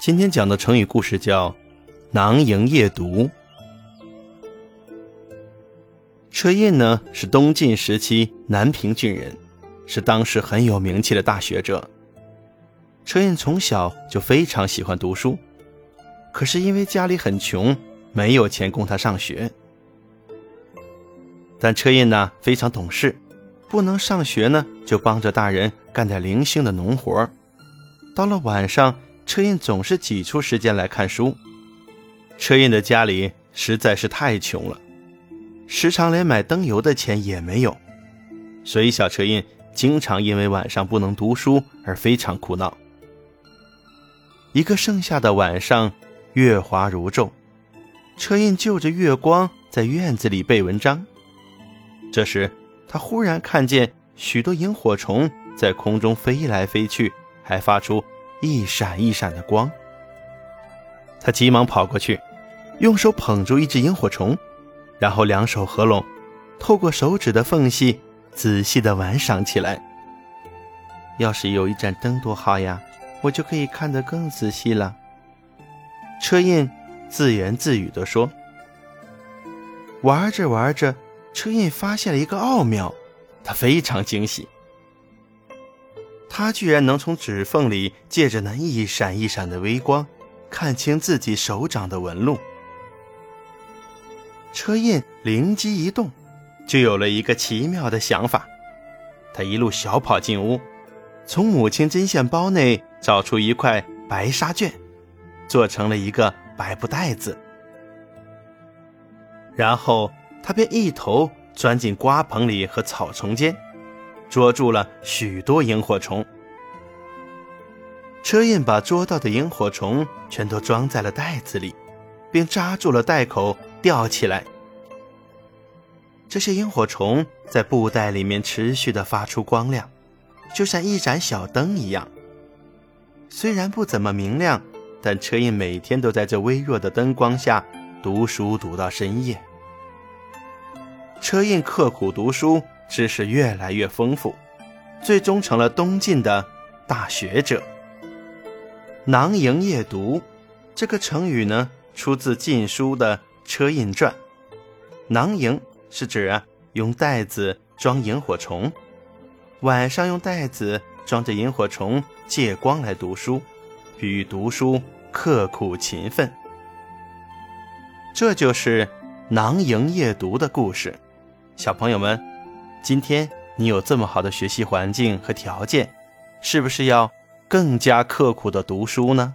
今天讲的成语故事叫“囊萤夜读”。车胤呢是东晋时期南平郡人，是当时很有名气的大学者。车胤从小就非常喜欢读书，可是因为家里很穷，没有钱供他上学。但车胤呢非常懂事，不能上学呢，就帮着大人干点零星的农活。到了晚上。车胤总是挤出时间来看书。车胤的家里实在是太穷了，时常连买灯油的钱也没有，所以小车胤经常因为晚上不能读书而非常苦恼。一个盛夏的晚上，月华如昼，车胤就着月光在院子里背文章。这时，他忽然看见许多萤火虫在空中飞来飞去，还发出。一闪一闪的光，他急忙跑过去，用手捧住一只萤火虫，然后两手合拢，透过手指的缝隙仔细的玩赏起来。要是有一盏灯多好呀，我就可以看得更仔细了。车胤自言自语地说。玩着玩着，车胤发现了一个奥妙，他非常惊喜。他居然能从指缝里借着那一闪一闪的微光，看清自己手掌的纹路。车胤灵机一动，就有了一个奇妙的想法。他一路小跑进屋，从母亲针线包内找出一块白纱绢，做成了一个白布袋子。然后他便一头钻进瓜棚里和草丛间。捉住了许多萤火虫，车胤把捉到的萤火虫全都装在了袋子里，并扎住了袋口，吊起来。这些萤火虫在布袋里面持续的发出光亮，就像一盏小灯一样。虽然不怎么明亮，但车胤每天都在这微弱的灯光下读书，读到深夜。车胤刻苦读书。知识越来越丰富，最终成了东晋的大学者。囊萤夜读这个成语呢，出自《晋书》的《车胤传》。囊萤是指啊，用袋子装萤火虫，晚上用袋子装着萤火虫借光来读书，比喻读书刻苦勤奋。这就是囊萤夜读的故事，小朋友们。今天你有这么好的学习环境和条件，是不是要更加刻苦的读书呢？